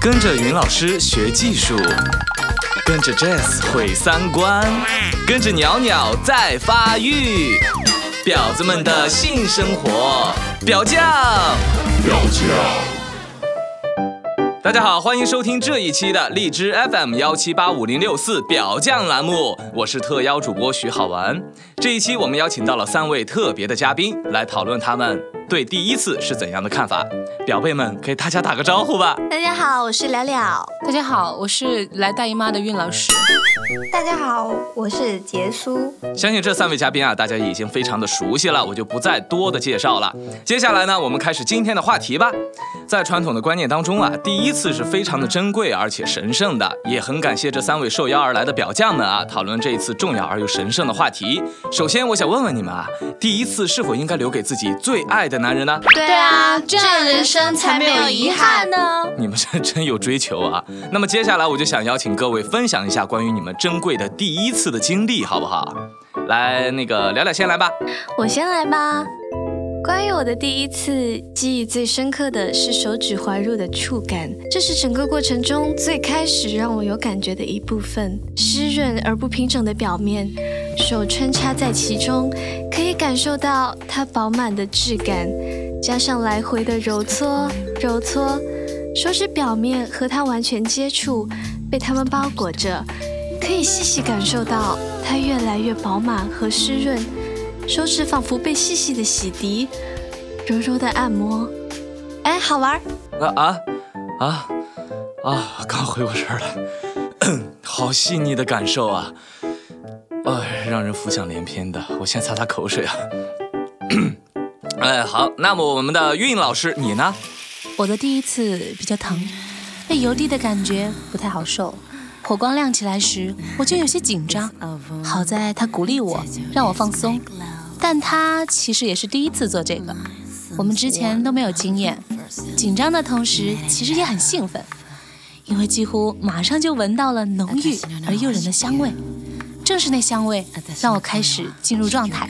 跟着云老师学技术，跟着 Jazz 毁三观，跟着鸟鸟在发育，婊子们的性生活，表酱。表酱。大家好，欢迎收听这一期的荔枝 FM 幺七八五零六四表酱栏目，我是特邀主播徐好玩。这一期我们邀请到了三位特别的嘉宾来讨论他们对第一次是怎样的看法。表妹们给大家打个招呼吧。大家好，我是了了。大家好，我是来大姨妈的韵老师。大家好，我是杰苏。相信这三位嘉宾啊，大家已经非常的熟悉了，我就不再多的介绍了。接下来呢，我们开始今天的话题吧。在传统的观念当中啊，第一次是非常的珍贵而且神圣的，也很感谢这三位受邀而来的表匠们啊，讨论这一次重要而又神圣的话题。首先，我想问问你们啊，第一次是否应该留给自己最爱的男人呢？对啊，这样人生才没有遗憾呢。你们是真有追求啊！那么接下来我就想邀请各位分享一下关于你们珍贵的第一次的经历，好不好？来，那个聊聊先来吧。我先来吧。关于我的第一次，记忆最深刻的是手指滑入的触感，这是整个过程中最开始让我有感觉的一部分。湿润而不平整的表面，手穿插在其中，可以感受到它饱满的质感，加上来回的揉搓、揉搓，手指表面和它完全接触，被它们包裹着，可以细细感受到它越来越饱满和湿润。手指仿佛被细细的洗涤，柔柔的按摩，哎，好玩啊啊啊啊！刚回过神来，好细腻的感受啊！哎，让人浮想联翩的。我先擦擦口水啊。哎，好，那么我们的韵老师，你呢？我的第一次比较疼，被油滴的感觉不太好受。火光亮起来时，我就有些紧张。好在他鼓励我，让我放松。但他其实也是第一次做这个，我们之前都没有经验，紧张的同时其实也很兴奋，因为几乎马上就闻到了浓郁而诱人的香味，正是那香味让我开始进入状态。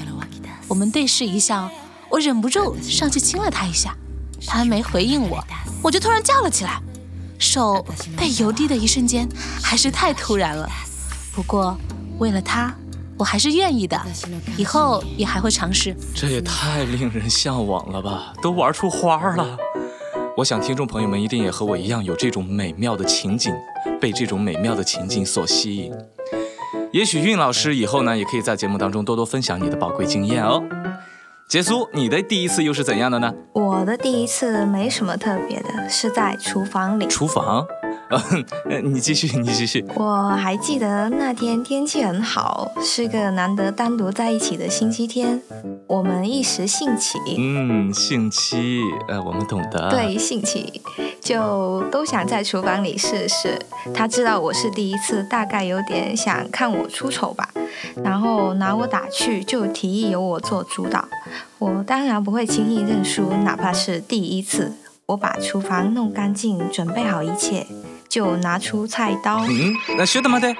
我们对视一笑，我忍不住上去亲了他一下，他还没回应我，我就突然叫了起来，手被油滴的一瞬间还是太突然了，不过为了他。我还是愿意的，以后也还会尝试。这也太令人向往了吧，都玩出花了。我想听众朋友们一定也和我一样有这种美妙的情景，被这种美妙的情景所吸引。也许韵老师以后呢，也可以在节目当中多多分享你的宝贵经验哦。杰苏，你的第一次又是怎样的呢？我的第一次没什么特别的，是在厨房里。厨房。嗯，你继续，你继续。我还记得那天天气很好，是个难得单独在一起的星期天。我们一时兴起，嗯，兴起，呃，我们懂得。对，兴起，就都想在厨房里试试。他知道我是第一次，大概有点想看我出丑吧，然后拿我打趣，就提议由我做主导。我当然不会轻易认输，哪怕是第一次。我把厨房弄干净，准备好一切。就拿出菜刀。嗯，那学的吗？的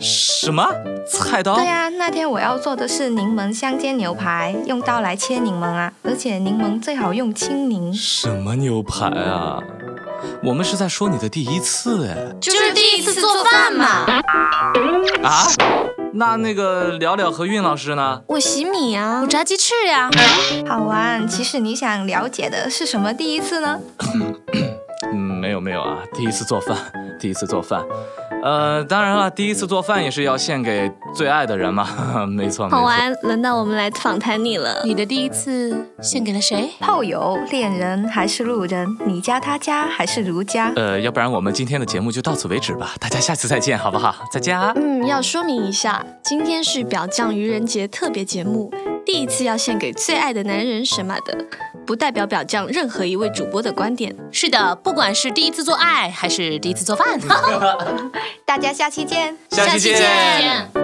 什么菜刀？对呀，那天我要做的是柠檬香煎牛排，用刀来切柠檬啊，而且柠檬最好用青柠。什么牛排啊？我们是在说你的第一次哎，就是第一次做饭嘛。啊？那那个聊聊和韵老师呢？我洗米啊，我炸鸡翅呀。好玩。其实你想了解的是什么第一次呢？嗯，没有没有啊，第一次做饭，第一次做饭，呃，当然了，第一次做饭也是要献给最爱的人嘛，没错。好玩，轮到我们来访谈你了。你的第一次献给了谁？炮友、恋人还是路人？你家他家还是如家？呃，要不然我们今天的节目就到此为止吧，大家下次再见，好不好？再见啊。嗯，要说明一下，今天是表匠愚人节特别节目。第一次要献给最爱的男人什么的，不代表表酱任何一位主播的观点。是的，不管是第一次做爱还是第一次做饭，大家下期见，下期见。